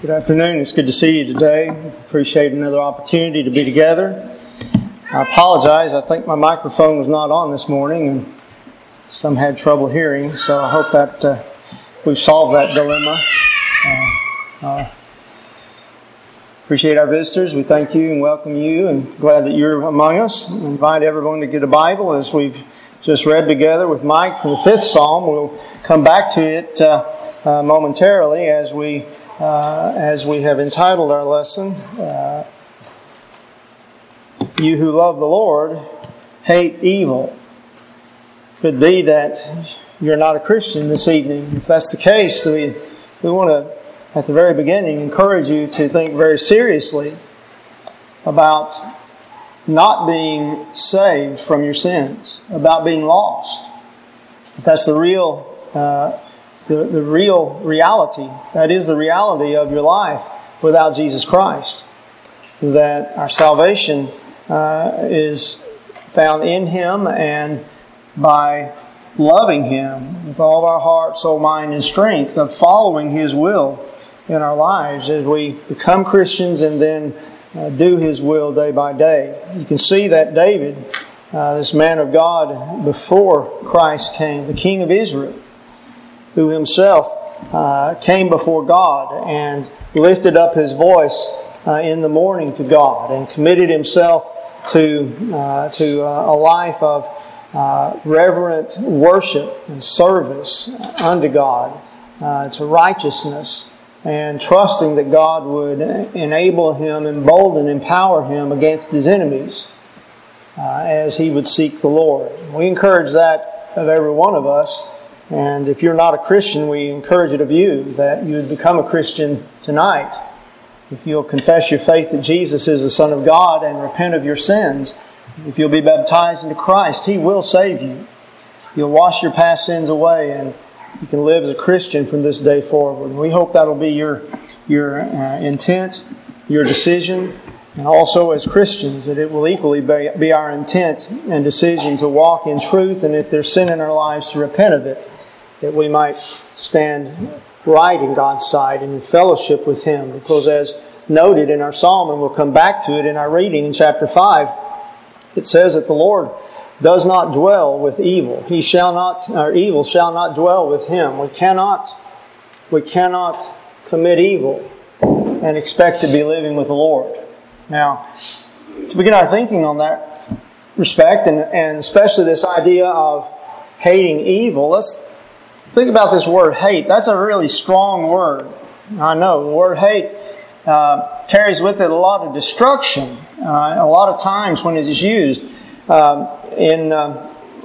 Good afternoon. It's good to see you today. Appreciate another opportunity to be together. I apologize. I think my microphone was not on this morning, and some had trouble hearing. So I hope that uh, we've solved that dilemma. Uh, uh, appreciate our visitors. We thank you and welcome you, and glad that you're among us. Invite everyone to get a Bible as we've just read together with Mike from the fifth Psalm. We'll come back to it uh, uh, momentarily as we uh, as we have entitled our lesson, uh, You Who Love the Lord Hate Evil. Could be that you're not a Christian this evening. If that's the case, we, we want to, at the very beginning, encourage you to think very seriously about not being saved from your sins, about being lost. That's the real uh, the, the real reality. That is the reality of your life without Jesus Christ. That our salvation uh, is found in Him and by loving Him with all of our heart, soul, mind, and strength, of following His will in our lives as we become Christians and then uh, do His will day by day. You can see that David, uh, this man of God before Christ came, the King of Israel, who himself uh, came before God and lifted up his voice uh, in the morning to God and committed himself to, uh, to uh, a life of uh, reverent worship and service unto God, uh, to righteousness, and trusting that God would enable him, embolden, empower him against his enemies as he would seek the Lord. We encourage that of every one of us. And if you're not a Christian, we encourage it of you that you would become a Christian tonight. If you'll confess your faith that Jesus is the Son of God and repent of your sins, if you'll be baptized into Christ, He will save you. You'll wash your past sins away and you can live as a Christian from this day forward. And we hope that'll be your, your uh, intent, your decision, and also as Christians, that it will equally be our intent and decision to walk in truth, and if there's sin in our lives, to repent of it that we might stand right in God's sight and in fellowship with Him. Because as noted in our psalm, and we'll come back to it in our reading in chapter 5, it says that the Lord does not dwell with evil. He shall not, or evil shall not dwell with him. We cannot, we cannot commit evil and expect to be living with the Lord. Now, to begin our thinking on that respect, and, and especially this idea of hating evil, let's Think about this word hate. That's a really strong word. I know. The word hate uh, carries with it a lot of destruction. Uh, a lot of times when it is used. Um, in uh,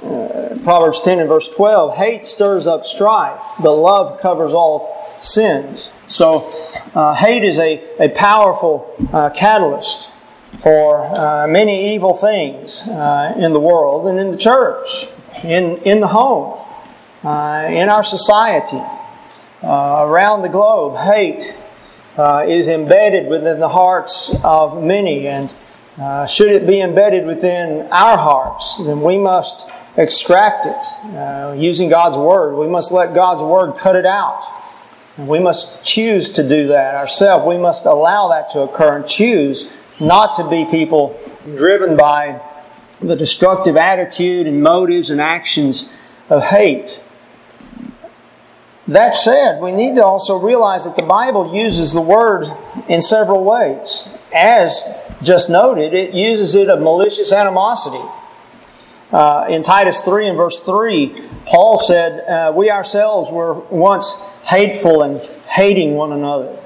uh, Proverbs 10 and verse 12, hate stirs up strife, but love covers all sins. So, uh, hate is a, a powerful uh, catalyst for many evil things in the world and in the church, in, in the home uh, in our society, uh, around the globe, hate uh, is embedded within the hearts of many. And uh, should it be embedded within our hearts, then we must extract it uh, using God's Word. We must let God's Word cut it out. And we must choose to do that ourselves. We must allow that to occur and choose not to be people driven by the destructive attitude and motives and actions of hate. That said, we need to also realize that the Bible uses the word in several ways. As just noted, it uses it of malicious animosity. Uh, in Titus 3 and verse 3, Paul said, uh, We ourselves were once hateful and hating one another.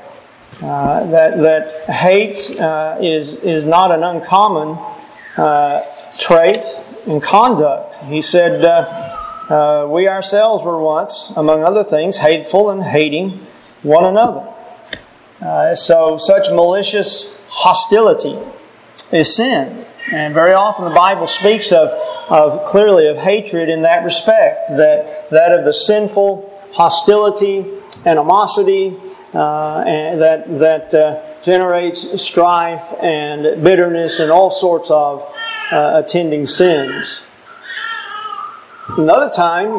Uh, that, that hate uh, is, is not an uncommon uh, trait in conduct. He said, uh, we ourselves were once, among other things, hateful and hating one another. Uh, so, such malicious hostility is sin. And very often the Bible speaks of, of clearly of hatred in that respect, that, that of the sinful hostility, animosity, uh, and that, that uh, generates strife and bitterness and all sorts of uh, attending sins. Another time,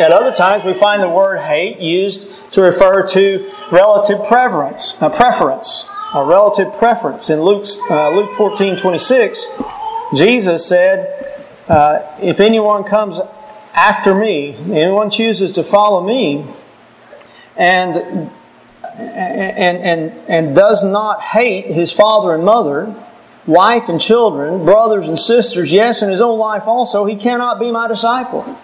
at other times, we find the word hate used to refer to relative preference, a preference, a relative preference. In Luke's, uh, Luke 14 26, Jesus said, uh, If anyone comes after me, anyone chooses to follow me, and and, and, and does not hate his father and mother, wife and children, brothers and sisters, yes, and his own life also, he cannot be my disciple.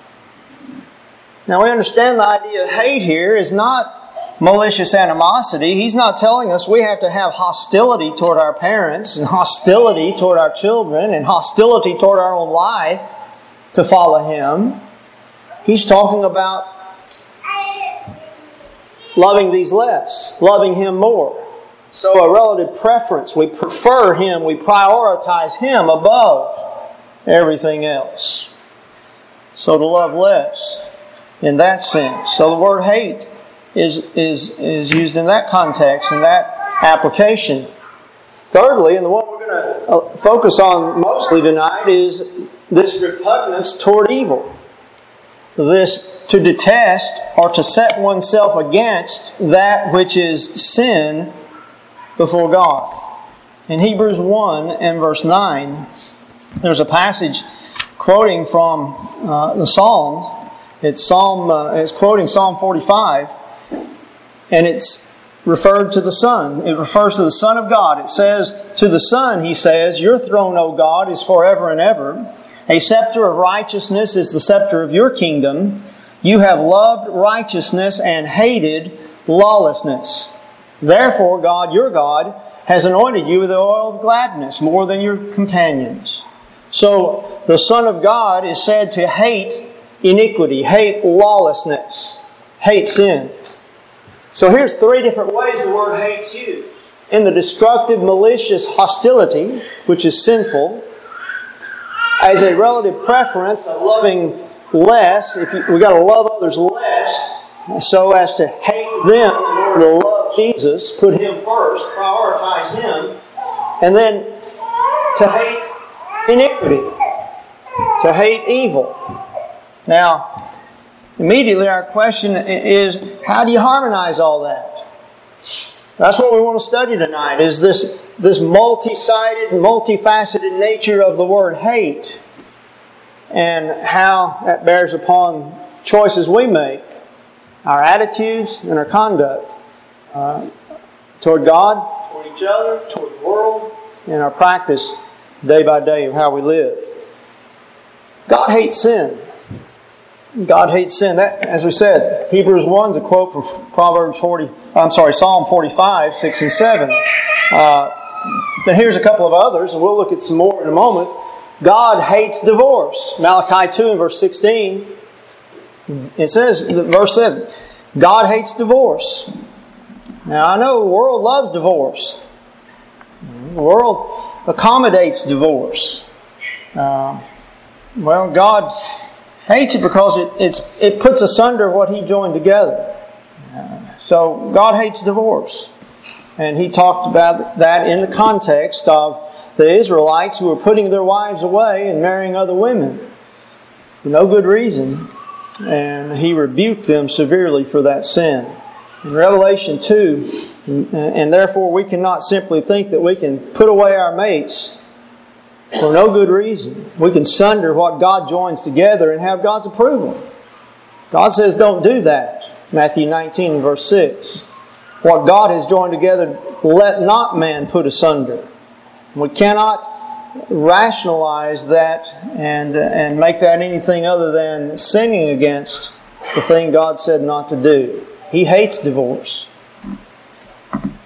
Now we understand the idea of hate here is not malicious animosity. He's not telling us we have to have hostility toward our parents and hostility toward our children and hostility toward our own life to follow him. He's talking about loving these less, loving him more. So a relative preference. We prefer him, we prioritize him above everything else. So to love less in that sense. So the word hate is, is, is used in that context, in that application. Thirdly, and the one we're going to uh, focus on mostly tonight, is this repugnance toward evil. This to detest or to set oneself against that which is sin before God. In Hebrews 1 and verse 9, there's a passage quoting from uh, the Psalms it's Psalm. Uh, it's quoting Psalm 45, and it's referred to the Son. It refers to the Son of God. It says to the Son, He says, "Your throne, O God, is forever and ever. A scepter of righteousness is the scepter of your kingdom. You have loved righteousness and hated lawlessness. Therefore, God, your God, has anointed you with the oil of gladness more than your companions." So the Son of God is said to hate iniquity, hate lawlessness, hate sin. So here's three different ways the word hates you In the destructive, malicious hostility, which is sinful, as a relative preference of loving less, if you, we got to love others less, so as to hate them Jesus, put Him first, prioritize Him, and then to hate iniquity, to hate evil. Now, immediately our question is how do you harmonize all that? That's what we want to study tonight is this, this multi-sided, multifaceted nature of the word hate and how that bears upon choices we make, our attitudes and our conduct uh, toward God, toward each other, toward the world, and our practice day by day of how we live. God hates sin. God hates sin. That, as we said, Hebrews 1 is a quote from Proverbs 40, I'm sorry, Psalm 45, 6 and 7. Uh, but here's a couple of others, and we'll look at some more in a moment. God hates divorce. Malachi 2 and verse 16. It says, the verse says, God hates divorce. Now I know the world loves divorce. The world accommodates divorce. Uh, well, God hates it because it, it puts asunder what he joined together. Uh, so God hates divorce. And he talked about that in the context of the Israelites who were putting their wives away and marrying other women for no good reason. And he rebuked them severely for that sin. In Revelation 2, and therefore we cannot simply think that we can put away our mates for no good reason. We can sunder what God joins together and have God's approval. God says, don't do that. Matthew 19, verse 6. What God has joined together, let not man put asunder. We cannot rationalize that and, and make that anything other than sinning against the thing God said not to do. He hates divorce.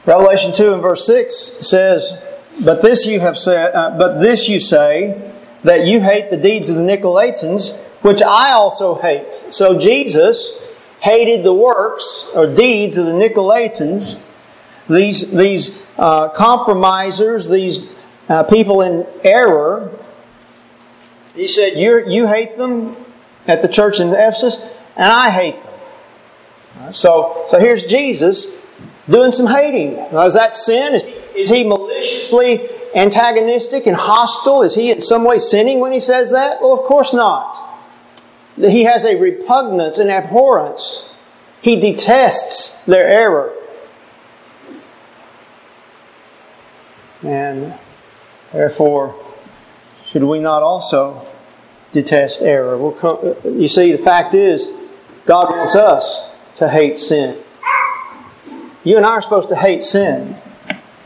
Revelation 2 and verse 6 says, but this you have said, uh, but this you say that you hate the deeds of the Nicolaitans, which I also hate. So Jesus hated the works or deeds of the Nicolaitans, these these uh, compromisers, these uh, people in error. He said, "You you hate them at the church in Ephesus, and I hate them." So so here's Jesus doing some hating. Now, is that sin? Is is he maliciously antagonistic and hostile? Is he in some way sinning when he says that? Well, of course not. He has a repugnance and abhorrence. He detests their error. And therefore, should we not also detest error? you see, the fact is, God wants us to hate sin. You and I are supposed to hate sin.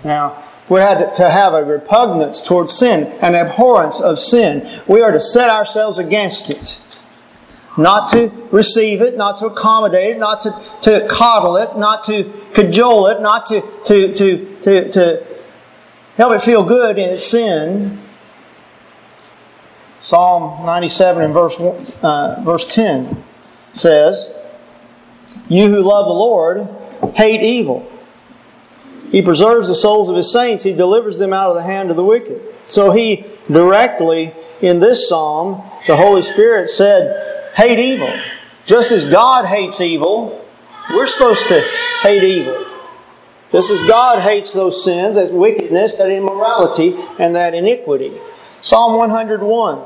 Now, we had to have a repugnance towards sin, an abhorrence of sin. We are to set ourselves against it. Not to receive it, not to accommodate it, not to, to coddle it, not to cajole it, not to, to, to, to, to help it feel good in its sin. Psalm 97 and verse, uh, verse 10 says, You who love the Lord hate evil. He preserves the souls of His saints. He delivers them out of the hand of the wicked. So He directly, in this psalm, the Holy Spirit said, Hate evil. Just as God hates evil, we're supposed to hate evil. Just as God hates those sins, that wickedness, that immorality, and that iniquity. Psalm 101,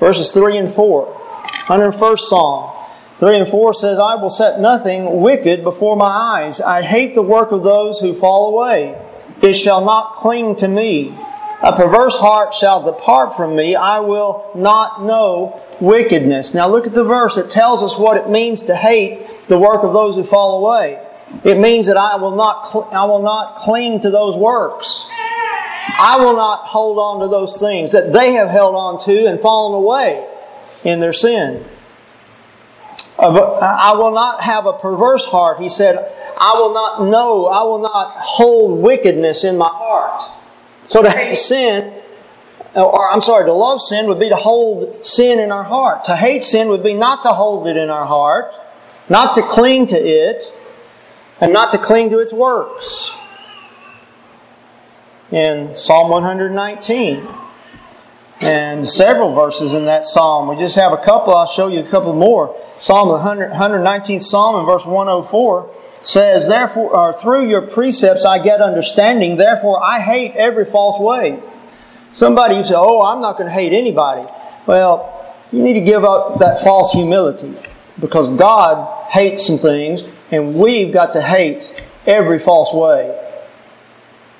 verses 3 and 4. 101st Psalm. 3 and 4 says, I will set nothing wicked before my eyes. I hate the work of those who fall away. It shall not cling to me. A perverse heart shall depart from me. I will not know wickedness. Now look at the verse. It tells us what it means to hate the work of those who fall away. It means that I will not, cl- I will not cling to those works. I will not hold on to those things that they have held on to and fallen away in their sin. I will not have a perverse heart. He said, I will not know, I will not hold wickedness in my heart. So to hate sin, or I'm sorry, to love sin would be to hold sin in our heart. To hate sin would be not to hold it in our heart, not to cling to it, and not to cling to its works. In Psalm 119, and several verses in that psalm. We just have a couple. I'll show you a couple more. Psalm 100, 119th Psalm in verse 104 says, "Therefore, or through your precepts I get understanding. Therefore, I hate every false way." Somebody you say, "Oh, I'm not going to hate anybody." Well, you need to give up that false humility because God hates some things, and we've got to hate every false way.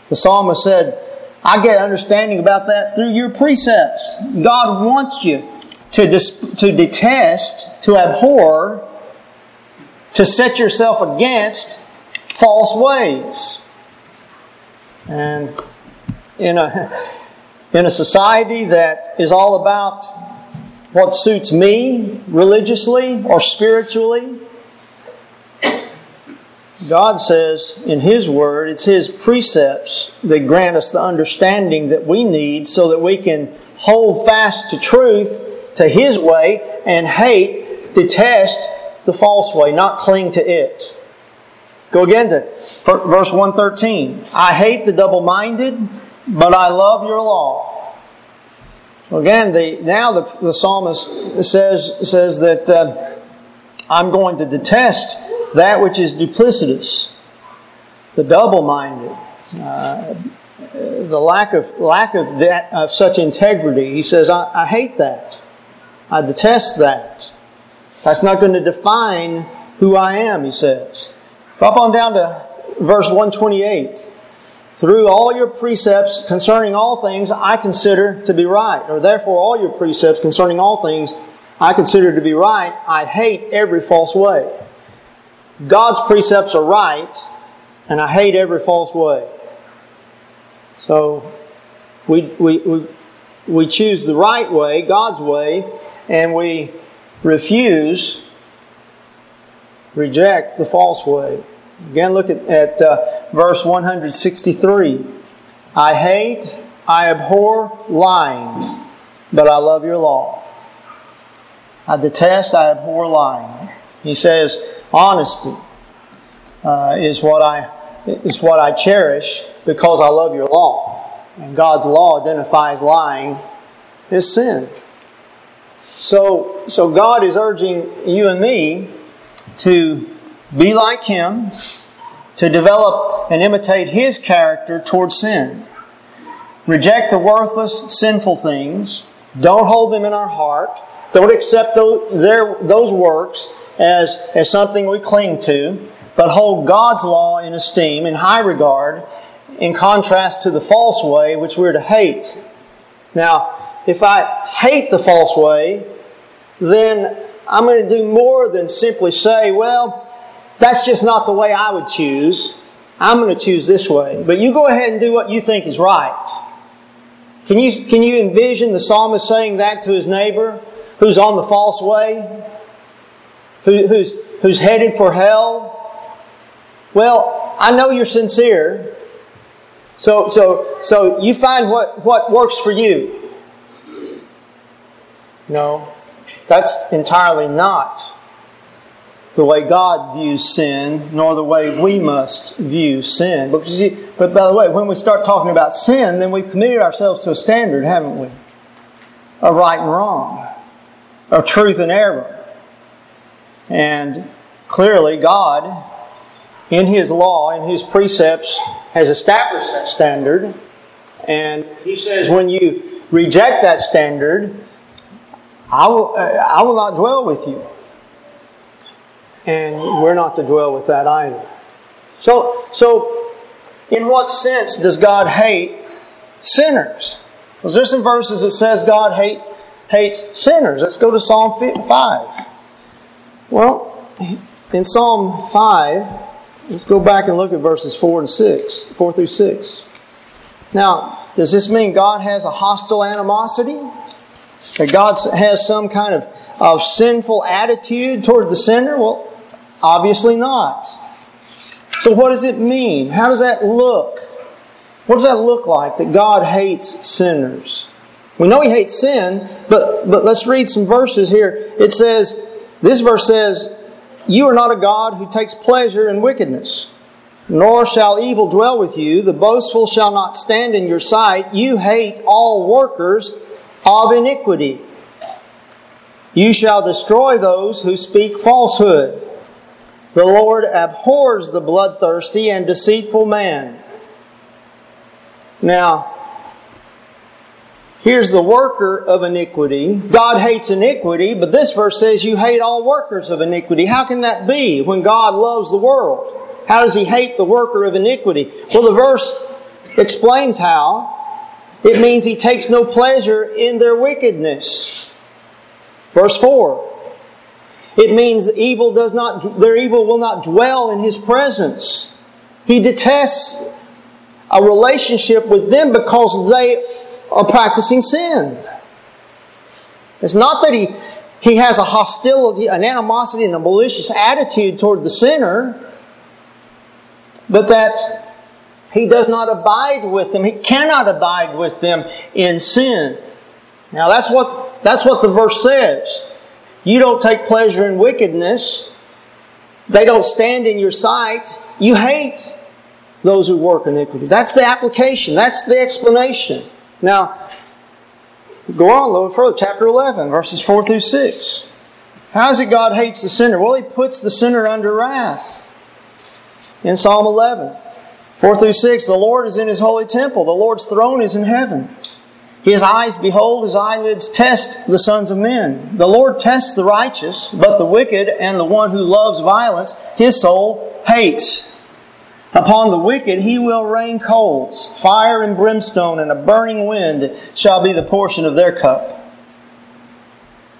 The psalmist said, I get understanding about that through your precepts. God wants you to, dis- to detest, to abhor, to set yourself against false ways. And in a, in a society that is all about what suits me religiously or spiritually, God says in His Word, it's His precepts that grant us the understanding that we need so that we can hold fast to truth, to His way, and hate, detest the false way, not cling to it. Go again to verse 113. I hate the double minded, but I love your law. Again, the, now the, the psalmist says, says that uh, I'm going to detest that which is duplicitous, the double-minded, uh, the lack of lack of that of such integrity. He says, I, I hate that. I detest that. That's not going to define who I am, he says. Drop on down to verse 128. Through all your precepts concerning all things I consider to be right, or therefore all your precepts concerning all things I consider to be right, I hate every false way. God's precepts are right, and I hate every false way. So we, we, we, we choose the right way, God's way, and we refuse, reject the false way. Again, look at, at uh, verse 163. I hate, I abhor lying, but I love your law. I detest, I abhor lying. He says, Honesty uh, is what I is what I cherish because I love your law, and God's law identifies lying as sin. So, so God is urging you and me to be like Him, to develop and imitate His character towards sin. Reject the worthless, sinful things. Don't hold them in our heart. Don't accept those, their, those works as, as something we cling to, but hold God's law in esteem, in high regard, in contrast to the false way which we're to hate. Now, if I hate the false way, then I'm going to do more than simply say, well, that's just not the way I would choose. I'm going to choose this way. But you go ahead and do what you think is right. Can you, can you envision the psalmist saying that to his neighbor who's on the false way? Who, who's, who's headed for hell? Well, I know you're sincere. So, so, so you find what, what works for you. No, that's entirely not the way God views sin, nor the way we must view sin. Because you, but by the way, when we start talking about sin, then we've committed ourselves to a standard, haven't we? Of right and wrong, of truth and error. And clearly, God, in His law, in His precepts, has established that standard. And He says, when you reject that standard, I will, uh, I will not dwell with you and we're not to dwell with that either. So, so in what sense does God hate sinners? Because there's some verses that says God hate, hates sinners. Let's go to Psalm 5. Well, in Psalm 5, let's go back and look at verses 4 and 6, 4 through 6. Now, does this mean God has a hostile animosity? That God has some kind of, of sinful attitude toward the sinner? Well, Obviously not. So, what does it mean? How does that look? What does that look like that God hates sinners? We know He hates sin, but, but let's read some verses here. It says, this verse says, You are not a God who takes pleasure in wickedness, nor shall evil dwell with you. The boastful shall not stand in your sight. You hate all workers of iniquity. You shall destroy those who speak falsehood. The Lord abhors the bloodthirsty and deceitful man. Now, here's the worker of iniquity. God hates iniquity, but this verse says you hate all workers of iniquity. How can that be when God loves the world? How does he hate the worker of iniquity? Well, the verse explains how. It means he takes no pleasure in their wickedness. Verse 4 it means evil does not, their evil will not dwell in his presence. He detests a relationship with them because they are practicing sin. It's not that he, he has a hostility, an animosity, and a malicious attitude toward the sinner, but that he does not abide with them. He cannot abide with them in sin. Now that's what, that's what the verse says. You don't take pleasure in wickedness. They don't stand in your sight. You hate those who work iniquity. That's the application. That's the explanation. Now, go on a little further. Chapter 11, verses 4 through 6. How is it God hates the sinner? Well, He puts the sinner under wrath. In Psalm 11, 4 through 6, the Lord is in His holy temple. The Lord's throne is in heaven. His eyes behold, his eyelids test the sons of men. The Lord tests the righteous, but the wicked and the one who loves violence, his soul hates. Upon the wicked he will rain coals, fire and brimstone, and a burning wind shall be the portion of their cup.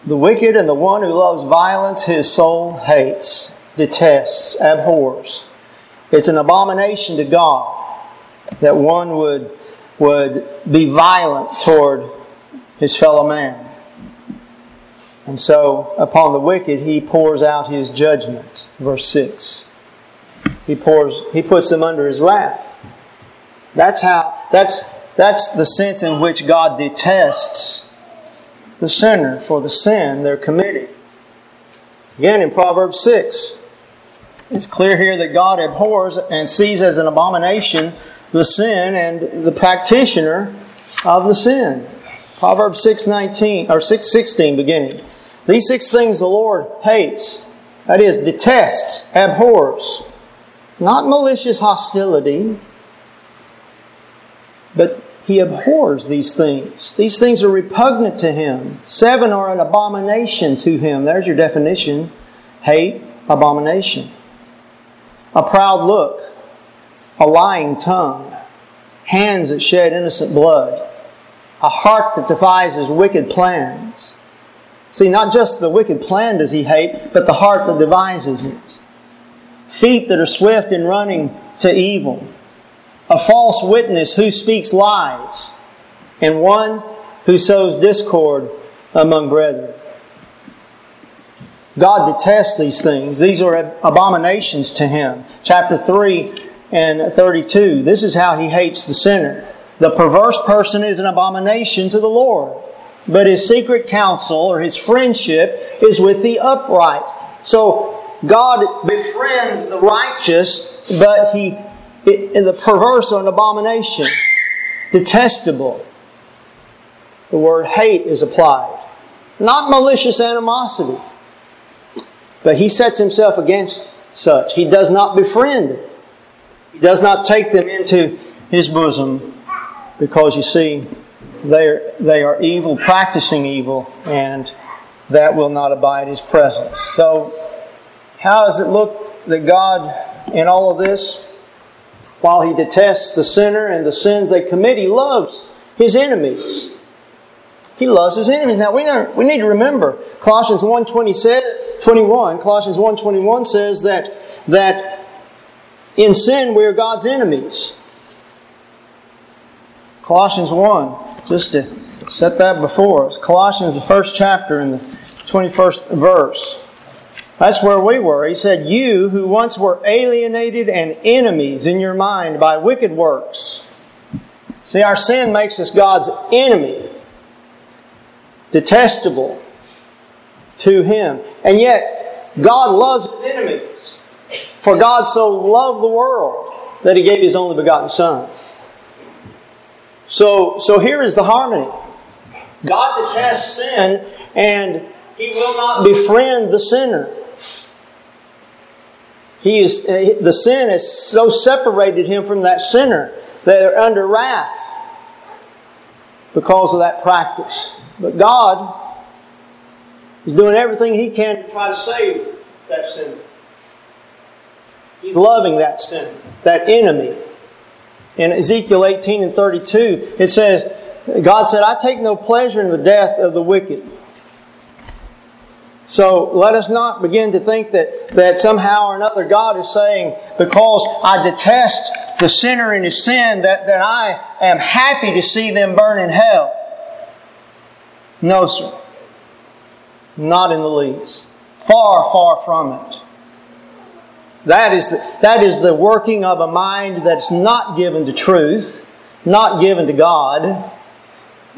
The wicked and the one who loves violence, his soul hates, detests, abhors. It's an abomination to God that one would would be violent toward his fellow man. And so upon the wicked he pours out his judgment. Verse 6. He pours he puts them under his wrath. That's how that's that's the sense in which God detests the sinner for the sin they're committing. Again in Proverbs 6, it's clear here that God abhors and sees as an abomination the sin and the practitioner of the sin. Proverbs 6:19 or 6:16 beginning. These six things the Lord hates, that is detests, abhors. Not malicious hostility, but he abhors these things. These things are repugnant to him. Seven are an abomination to him. There's your definition. hate, abomination. A proud look, a lying tongue, hands that shed innocent blood, a heart that devises wicked plans. See, not just the wicked plan does he hate, but the heart that devises it. Feet that are swift in running to evil. A false witness who speaks lies. And one who sows discord among brethren. God detests these things. These are abominations to him. Chapter 3 and 32. This is how he hates the sinner. The perverse person is an abomination to the Lord, but his secret counsel or his friendship is with the upright. So God befriends the righteous, but he in the perverse are an abomination, detestable. The word hate is applied. Not malicious animosity. But he sets himself against such. He does not befriend He does not take them into his bosom because you see, they they are evil, practicing evil, and that will not abide his presence. So, how does it look that God, in all of this, while he detests the sinner and the sins they commit, he loves his enemies. He loves his enemies. Now, we, we need to remember Colossians 1 21, Colossians 1.21 says that, that in sin we are God's enemies. Colossians 1, just to set that before us. Colossians, the first chapter in the 21st verse. That's where we were. He said, You who once were alienated and enemies in your mind by wicked works. See, our sin makes us God's enemy, detestable to him. And yet, God loves his enemies. For God so loved the world that he gave his only begotten Son. So, so here is the harmony. God detests sin and he will not befriend the sinner. He is, eh, the sin has so separated him from that sinner that they're under wrath because of that practice. But God He's doing everything he can to try to save that sinner. He's loving that sinner, that enemy. In Ezekiel 18 and 32, it says, God said, I take no pleasure in the death of the wicked. So let us not begin to think that, that somehow or another God is saying, because I detest the sinner and his sin, that, that I am happy to see them burn in hell. No, sir. Not in the least. Far, far from it. That is the, that is the working of a mind that's not given to truth, not given to God,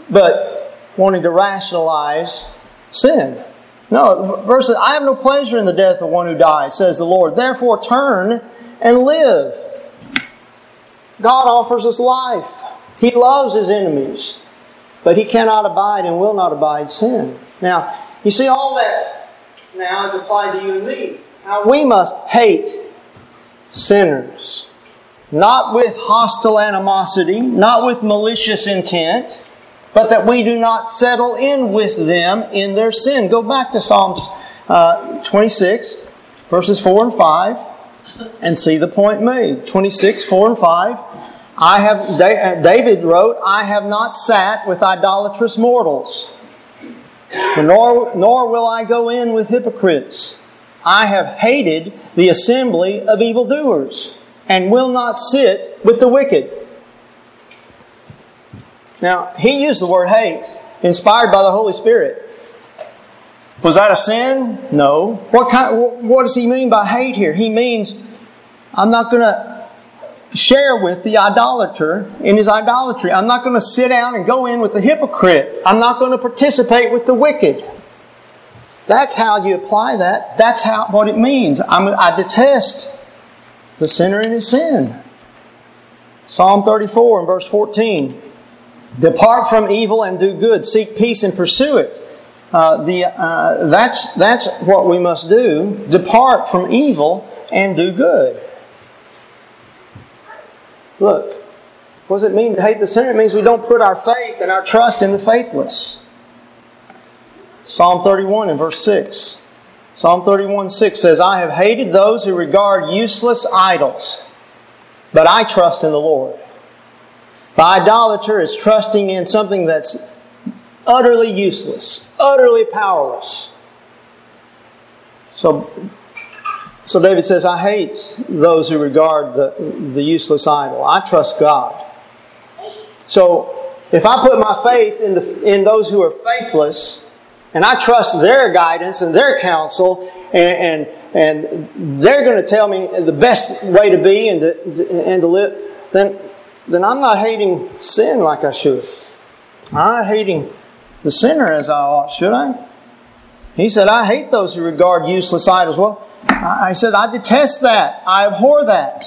but wanting to rationalize sin. No, verse I have no pleasure in the death of one who dies, says the Lord. Therefore turn and live. God offers us life. He loves his enemies, but he cannot abide and will not abide sin. Now, you see, all that now is applied to you and me. How we must hate sinners. Not with hostile animosity, not with malicious intent, but that we do not settle in with them in their sin. Go back to Psalm uh, 26, verses 4 and 5, and see the point made. 26, 4 and 5. I have, uh, David wrote, I have not sat with idolatrous mortals nor, nor will I go in with hypocrites. I have hated the assembly of evildoers, and will not sit with the wicked. Now, he used the word hate, inspired by the Holy Spirit. Was that a sin? No. What kind? What does he mean by hate here? He means I'm not going to share with the idolater in his idolatry. I'm not going to sit down and go in with the hypocrite. I'm not going to participate with the wicked. That's how you apply that. That's how what it means. I'm, I detest the sinner in his sin. Psalm 34 and verse 14. Depart from evil and do good. Seek peace and pursue it. Uh, the, uh, that's, that's what we must do. Depart from evil and do good. Look, what does it mean to hate the sinner? It means we don't put our faith and our trust in the faithless. Psalm 31 and verse 6. Psalm 31 6 says, I have hated those who regard useless idols, but I trust in the Lord. The idolater is trusting in something that's utterly useless, utterly powerless. So, so David says, I hate those who regard the, the useless idol. I trust God. So, if I put my faith in, the, in those who are faithless, and I trust their guidance and their counsel, and, and, and they're going to tell me the best way to be and to, and to live, then, then I'm not hating sin like I should. I'm not hating the sinner as I ought, should I? He said, I hate those who regard useless idols. Well, I said, I detest that. I abhor that.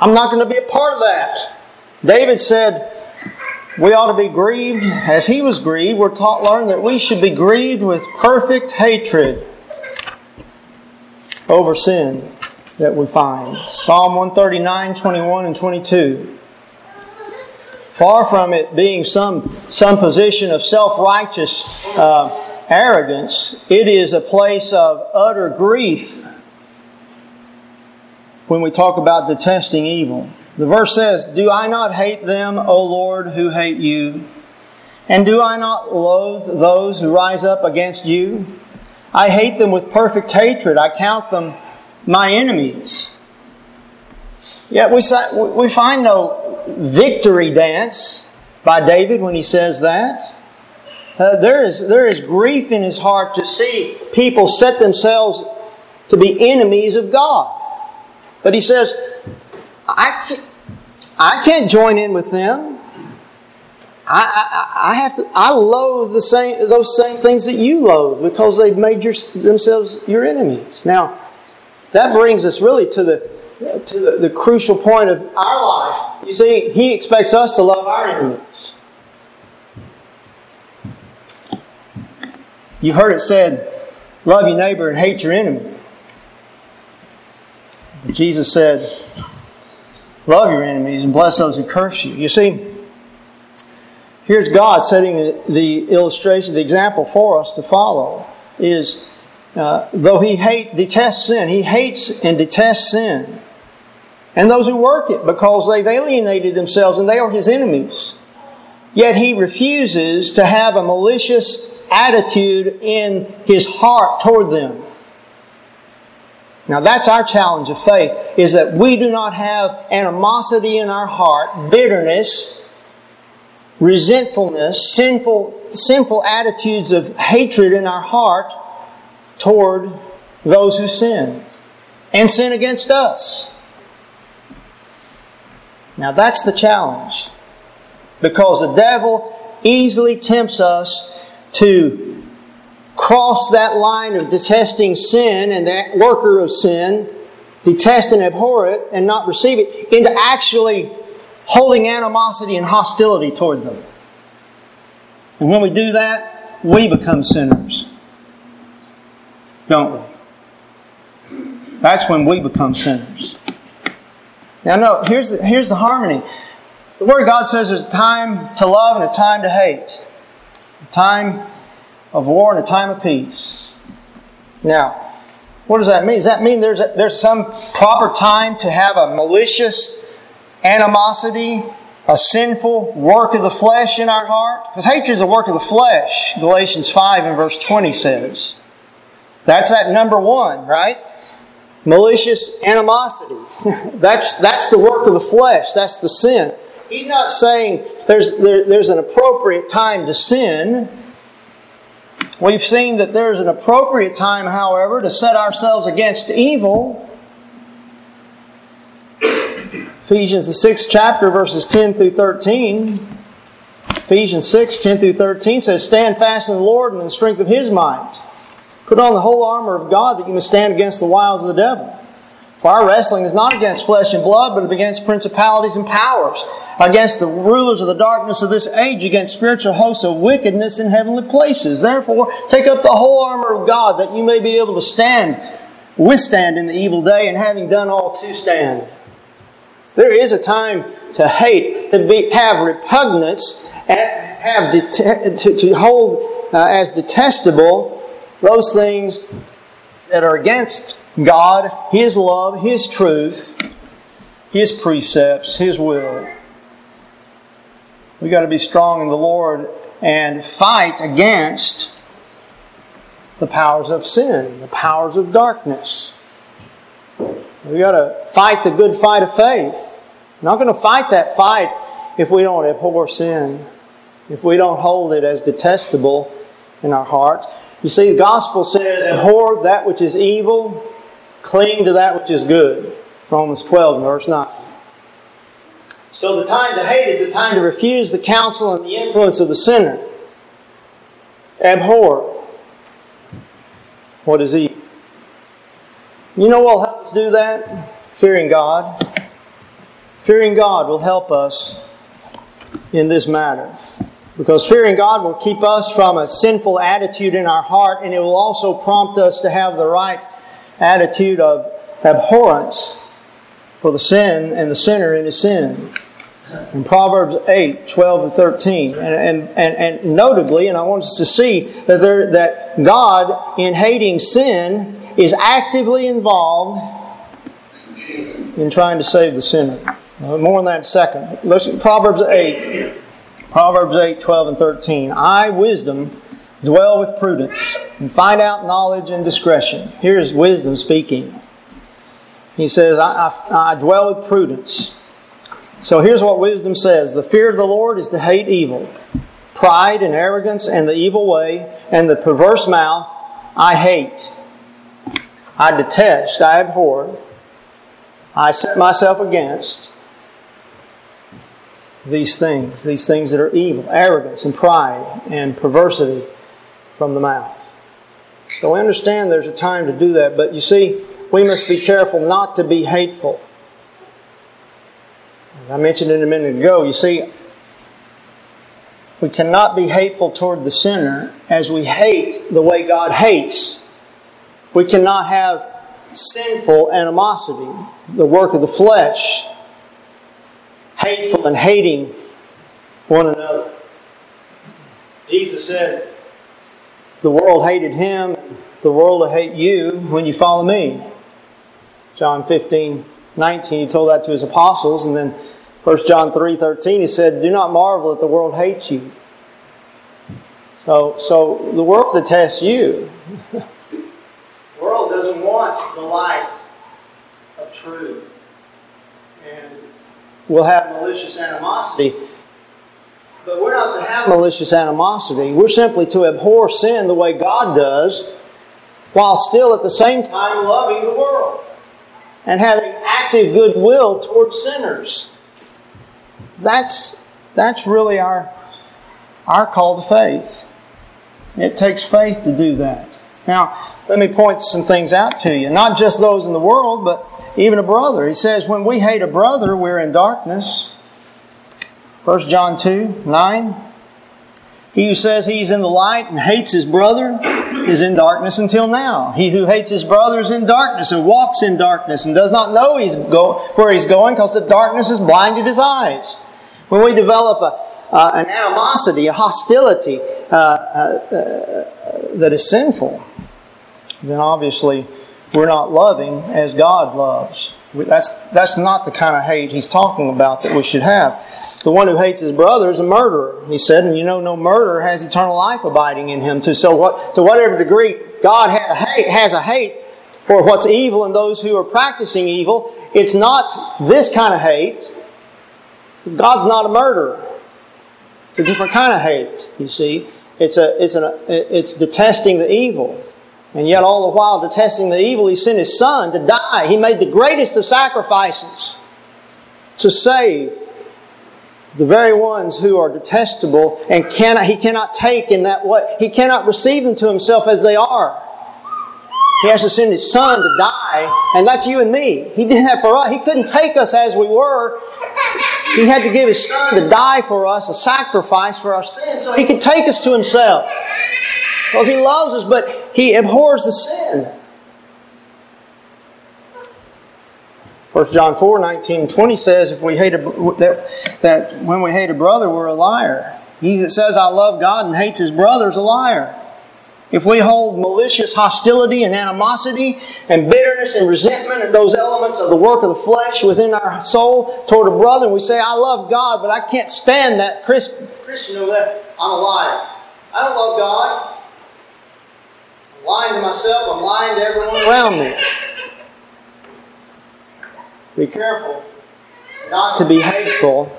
I'm not going to be a part of that. David said, we ought to be grieved as he was grieved. We're taught, learn that we should be grieved with perfect hatred over sin that we find. Psalm 139, 21, and 22. Far from it being some, some position of self righteous uh, arrogance, it is a place of utter grief when we talk about detesting evil. The verse says, Do I not hate them, O Lord, who hate you? And do I not loathe those who rise up against you? I hate them with perfect hatred. I count them my enemies. Yet we, we find no victory dance by David when he says that. Uh, there, is, there is grief in his heart to see people set themselves to be enemies of God. But he says, I can't, I can't join in with them. I, I, I, have to. I loathe the same those same things that you loathe because they've made your, themselves your enemies. Now, that brings us really to the to the, the crucial point of our life. You see, He expects us to love our enemies. You heard it said, "Love your neighbor and hate your enemy." Jesus said, Love your enemies and bless those who curse you. You see, here's God setting the, illustration, the example for us to follow. Is uh, though he hate detests sin, he hates and detests sin, and those who work it because they've alienated themselves and they are his enemies. Yet he refuses to have a malicious attitude in his heart toward them. Now that's our challenge of faith, is that we do not have animosity in our heart, bitterness, resentfulness, sinful, sinful attitudes of hatred in our heart toward those who sin and sin against us. Now that's the challenge. Because the devil easily tempts us to cross that line of detesting sin and that worker of sin, detest and abhor it and not receive it, into actually holding animosity and hostility toward them. And when we do that, we become sinners. Don't we? That's when we become sinners. Now, no, here's the, here's the harmony. The Word of God says there's a time to love and a time to hate. A time of war and a time of peace. Now, what does that mean? Does that mean there's, a, there's some proper time to have a malicious animosity, a sinful work of the flesh in our heart? Because hatred is a work of the flesh, Galatians 5 and verse 20 says. That's that number one, right? Malicious animosity. that's, that's the work of the flesh. That's the sin. He's not saying there's, there, there's an appropriate time to sin. We've seen that there's an appropriate time, however, to set ourselves against evil. Ephesians, the sixth chapter, verses 10 through 13. Ephesians 6, 10 through 13 says, Stand fast in the Lord and in the strength of His might. Put on the whole armor of God that you may stand against the wiles of the devil. For our wrestling is not against flesh and blood, but against principalities and powers, against the rulers of the darkness of this age, against spiritual hosts of wickedness in heavenly places. Therefore, take up the whole armor of God that you may be able to stand, withstand in the evil day, and having done all to stand. There is a time to hate, to be, have repugnance, and have to, to hold uh, as detestable those things that are against God, His love, His truth, His precepts, His will. We've got to be strong in the Lord and fight against the powers of sin, the powers of darkness. We've got to fight the good fight of faith. We're not going to fight that fight if we don't abhor sin, if we don't hold it as detestable in our hearts. You see, the gospel says, abhor that which is evil, cling to that which is good. Romans 12, verse 9. So the time to hate is the time to refuse the counsel and the influence of the sinner. Abhor what is evil. You know what will help us do that? Fearing God. Fearing God will help us in this matter. Because fearing God will keep us from a sinful attitude in our heart, and it will also prompt us to have the right attitude of abhorrence for the sin and the sinner in his sin. In Proverbs 8, 12 and 13. And, and, and, notably, and I want us to see that, there, that God, in hating sin, is actively involved in trying to save the sinner. More on that second. Listen, Proverbs 8, Proverbs 8, 12 and 13. I, wisdom, dwell with prudence and find out knowledge and discretion. Here's wisdom speaking. He says, I, I, I dwell with prudence. So here's what wisdom says The fear of the Lord is to hate evil, pride and arrogance and the evil way and the perverse mouth I hate. I detest, I abhor, I set myself against these things, these things that are evil, arrogance and pride and perversity from the mouth. So we understand there's a time to do that, but you see, we must be careful not to be hateful. As I mentioned it a minute ago, you see, we cannot be hateful toward the sinner as we hate the way God hates. We cannot have sinful animosity, the work of the flesh, hateful and hating one another. Jesus said, The world hated him, the world will hate you when you follow me. John 15, 19, he told that to his apostles, and then 1 John 3, 13, he said, Do not marvel that the world hates you. So, so the world detests you. the world doesn't want the light of truth will have malicious animosity. But we're not to have malicious animosity. We're simply to abhor sin the way God does, while still at the same time loving the world and having active goodwill towards sinners. That's, that's really our, our call to faith. It takes faith to do that. Now, let me point some things out to you. Not just those in the world, but even a brother. He says, when we hate a brother, we're in darkness. 1 John 2 9. He who says he's in the light and hates his brother is in darkness until now. He who hates his brother is in darkness and walks in darkness and does not know he's go, where he's going because the darkness has blinded his eyes. When we develop a, uh, an animosity, a hostility uh, uh, uh that is sinful, then obviously we're not loving as God loves. That's, that's not the kind of hate he's talking about that we should have. The one who hates his brother is a murderer, he said, and you know no murderer has eternal life abiding in him. To, so what, to whatever degree God has a hate for what's evil and those who are practicing evil, it's not this kind of hate. God's not a murderer. It's a different kind of hate, you see. It's, a, it's, an, it's detesting the evil. And yet, all the while detesting the evil, he sent his son to die. He made the greatest of sacrifices to save the very ones who are detestable and cannot, he cannot take in that way. He cannot receive them to himself as they are. He has to send his son to die, and that's you and me. He did that for us. He couldn't take us as we were. He had to give his son to die for us, a sacrifice for our sins, so he could take us to himself. Because he loves us, but he abhors the sin. 1 John 4, 19 20 says, if we hate a, that, that when we hate a brother, we're a liar. He that says, I love God and hates his brother is a liar. if we hold malicious hostility and animosity and bitterness and resentment and those elements of the work of the flesh within our soul toward a brother, and we say, I love God, but I can't stand that Christian over there, I'm a liar. I don't love God. Lying to myself, I'm lying to everyone around me. Be careful not to be hateful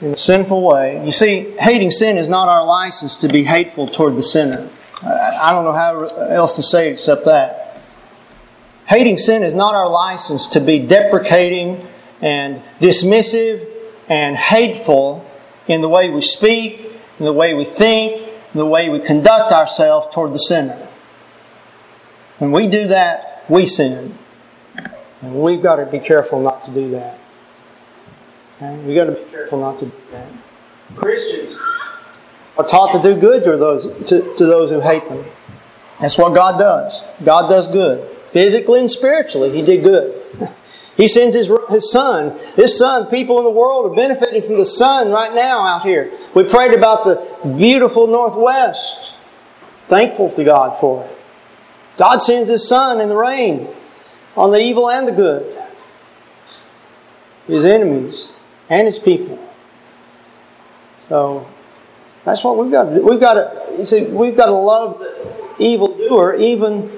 in a sinful way. You see, hating sin is not our license to be hateful toward the sinner. I don't know how else to say it except that. Hating sin is not our license to be deprecating and dismissive and hateful in the way we speak, in the way we think, in the way we conduct ourselves toward the sinner. When we do that, we sin. And we've got to be careful not to do that. Okay? We've got to be careful not to do that. Christians are taught to do good to those, to, to those who hate them. That's what God does. God does good. Physically and spiritually, He did good. He sends his, his sun. His sun, people in the world are benefiting from the sun right now out here. We prayed about the beautiful Northwest. Thankful to God for it. God sends his sun in the rain on the evil and the good, his enemies and his people. So that's what we've got to do. We've got to, you see, we've got to love the evildoer even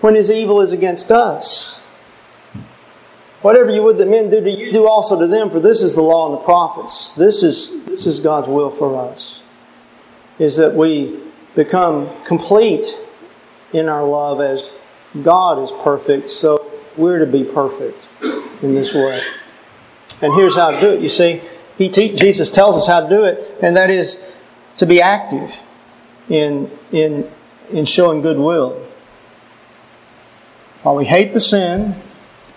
when his evil is against us. Whatever you would that men do to you, do also to them, for this is the law and the prophets. This is, this is God's will for us. Is that we become complete in our love as God is perfect, so we're to be perfect in this way. And here's how to do it. You see, he te- Jesus tells us how to do it, and that is to be active in, in, in showing goodwill. While we hate the sin,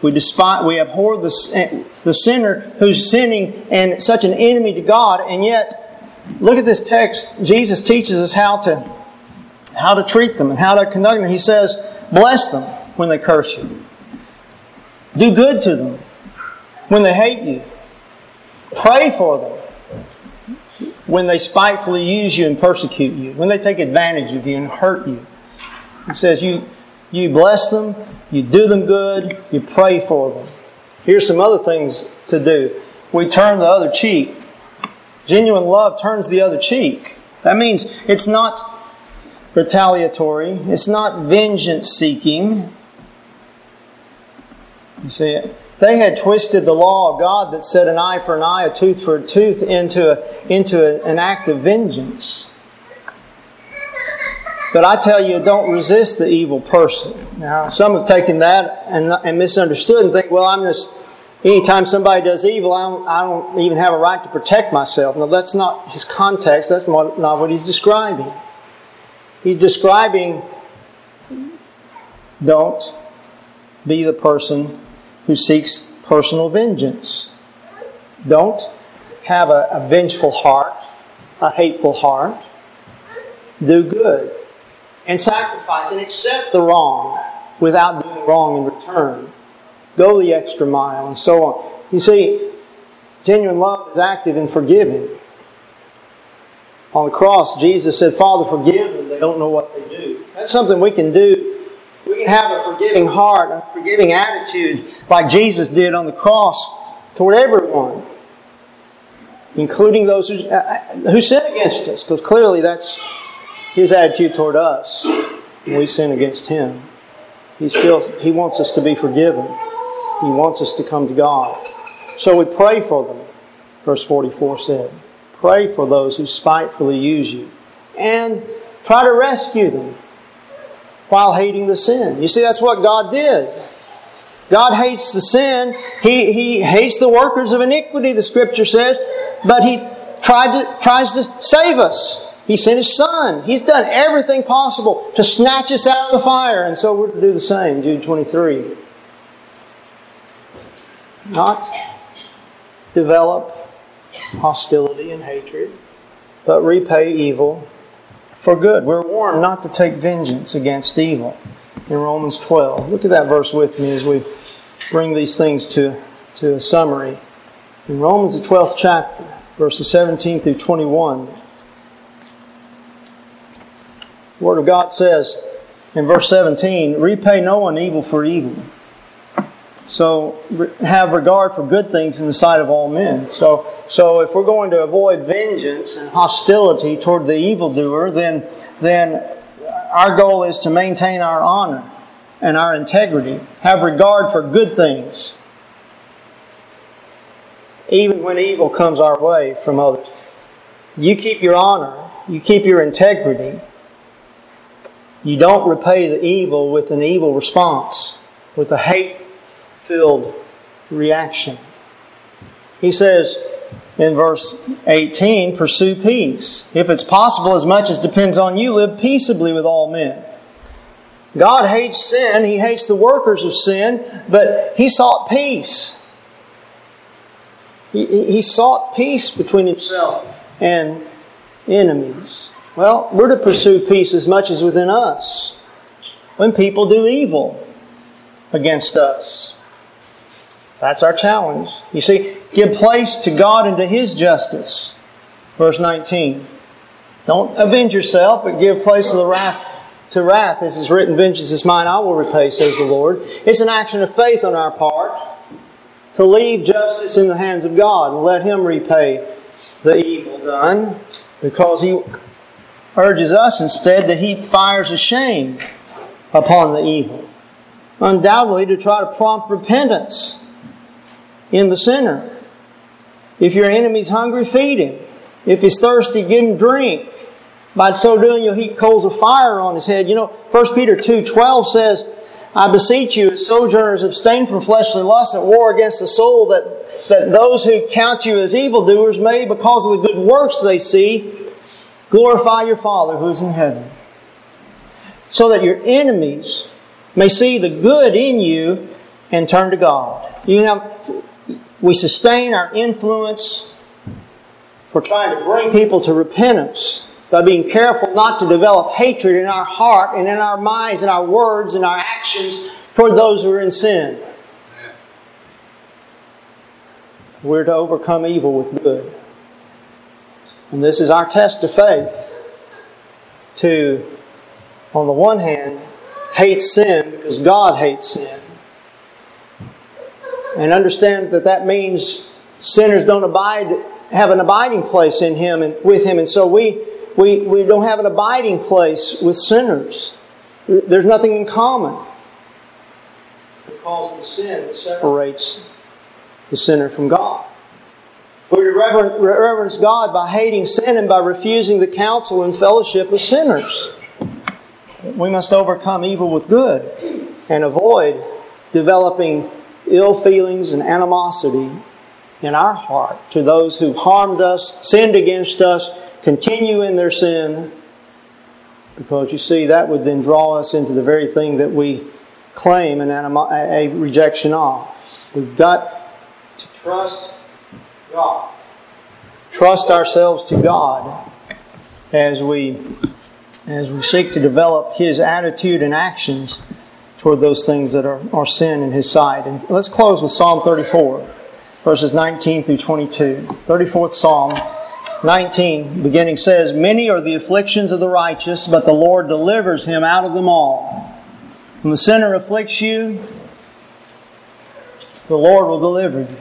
we despise, we abhor the, the sinner who's sinning and such an enemy to God, and yet, look at this text. Jesus teaches us how to, how to treat them and how to conduct them. He says, bless them when they curse you. Do good to them when they hate you. Pray for them when they spitefully use you and persecute you, when they take advantage of you and hurt you. He says, you, you bless them, you do them good, you pray for them. Here's some other things to do. We turn the other cheek. Genuine love turns the other cheek. That means it's not retaliatory, it's not vengeance seeking. You see, it? they had twisted the law of God that said an eye for an eye, a tooth for a tooth, into, a, into a, an act of vengeance. But I tell you, don't resist the evil person. Now, some have taken that and, and misunderstood and think, well, I'm just, anytime somebody does evil, I don't, I don't even have a right to protect myself. No, that's not his context. That's not, not what he's describing. He's describing, don't be the person who seeks personal vengeance. Don't have a, a vengeful heart, a hateful heart. Do good and sacrifice and accept the wrong without doing wrong in return. Go the extra mile and so on. You see, genuine love is active in forgiving. On the cross, Jesus said, Father, forgive them. They don't know what they do. That's something we can do we can have a forgiving heart, a forgiving attitude like Jesus did on the cross toward everyone, including those who, uh, who sin against us, because clearly that's his attitude toward us when we sin against him. He still he wants us to be forgiven. He wants us to come to God. So we pray for them, verse 44 said. Pray for those who spitefully use you. And try to rescue them while hating the sin. You see, that's what God did. God hates the sin. He, he hates the workers of iniquity, the scripture says, but He tried to, tries to save us. He sent His Son. He's done everything possible to snatch us out of the fire, and so we're to do the same. Jude 23. Not develop hostility and hatred, but repay evil for good. We're warned not to take vengeance against evil in Romans 12. Look at that verse with me as we bring these things to, to a summary. In Romans, the 12th chapter, verses 17 through 21. The Word of God says in verse 17, repay no one evil for evil. So have regard for good things in the sight of all men. So, so if we're going to avoid vengeance and hostility toward the evildoer, then, then our goal is to maintain our honor and our integrity. Have regard for good things, even when evil comes our way from others. You keep your honor, you keep your integrity. You don't repay the evil with an evil response, with a hate filled reaction. He says in verse 18, pursue peace. If it's possible, as much as depends on you, live peaceably with all men. God hates sin, He hates the workers of sin, but He sought peace. He, he sought peace between Himself and enemies. Well, we're to pursue peace as much as within us when people do evil against us. That's our challenge. You see, give place to God and to His justice. Verse 19. Don't avenge yourself, but give place to the wrath to wrath. This is written, Vengeance is mine, I will repay, says the Lord. It's an action of faith on our part to leave justice in the hands of God and let Him repay the evil done because He urges us instead to heap fires of shame upon the evil. Undoubtedly, to try to prompt repentance in the sinner. If your enemy's hungry, feed him. If he's thirsty, give him drink. By so doing, you'll heap coals of fire on his head. You know, 1 Peter 2 12 says, I beseech you, as sojourners, abstain from fleshly lusts that war against the soul, that, that those who count you as evildoers may, because of the good works they see, glorify your Father who is in heaven. So that your enemies may see the good in you and turn to God. You know, we sustain our influence for trying to bring people to repentance by being careful not to develop hatred in our heart and in our minds and our words and our actions toward those who are in sin. We're to overcome evil with good. And this is our test of faith to, on the one hand, hate sin because God hates sin and understand that that means sinners don't abide, have an abiding place in Him and with Him. And so we, we, we don't have an abiding place with sinners. There's nothing in common The because of the sin separates the sinner from God. We're reverence God by hating sin and by refusing the counsel and fellowship of sinners. We must overcome evil with good and avoid developing ill feelings and animosity in our heart to those who harmed us, sinned against us, continue in their sin. Because you see, that would then draw us into the very thing that we claim an animo- a rejection of. We've got to trust Trust ourselves to God as we as we seek to develop His attitude and actions toward those things that are, are sin in His sight. And let's close with Psalm 34, verses 19 through 22. 34th Psalm, 19, beginning says, Many are the afflictions of the righteous, but the Lord delivers him out of them all. When the sinner afflicts you, the Lord will deliver you.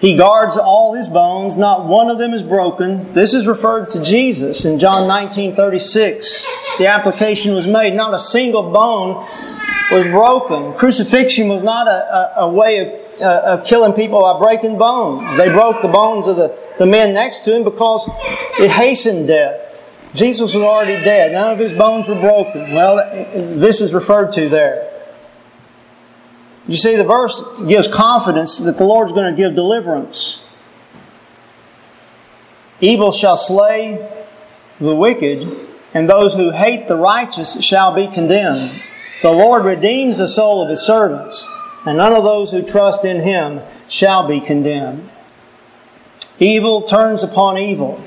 He guards all his bones, not one of them is broken. This is referred to Jesus in John 19 36. The application was made. Not a single bone was broken. Crucifixion was not a, a, a way of, uh, of killing people by breaking bones. They broke the bones of the, the men next to him because it hastened death. Jesus was already dead. None of his bones were broken. Well, this is referred to there. You see, the verse gives confidence that the Lord's going to give deliverance. Evil shall slay the wicked, and those who hate the righteous shall be condemned. The Lord redeems the soul of his servants, and none of those who trust in him shall be condemned. Evil turns upon evil.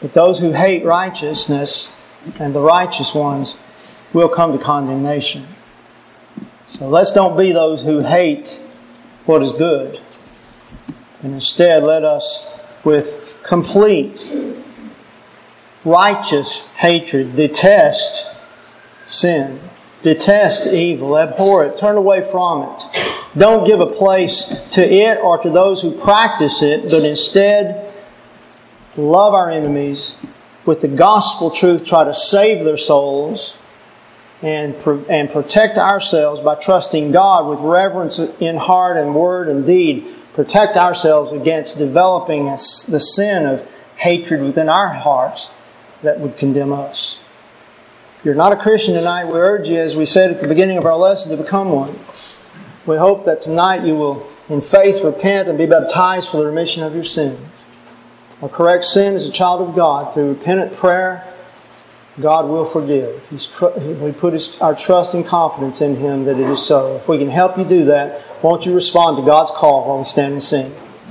But those who hate righteousness and the righteous ones will come to condemnation. So let's don't be those who hate what is good. And instead, let us, with complete righteous hatred. Detest sin. Detest evil. Abhor it. Turn away from it. Don't give a place to it or to those who practice it, but instead love our enemies with the gospel truth, try to save their souls and, and protect ourselves by trusting God with reverence in heart and word and deed. Protect ourselves against developing the sin of hatred within our hearts that would condemn us. If you're not a Christian tonight, we urge you, as we said at the beginning of our lesson, to become one. We hope that tonight you will, in faith, repent and be baptized for the remission of your sins. A correct sin is a child of God through repentant prayer God will forgive. Tr- we put his, our trust and confidence in Him that it is so. If we can help you do that, won't you respond to God's call while we stand and sing?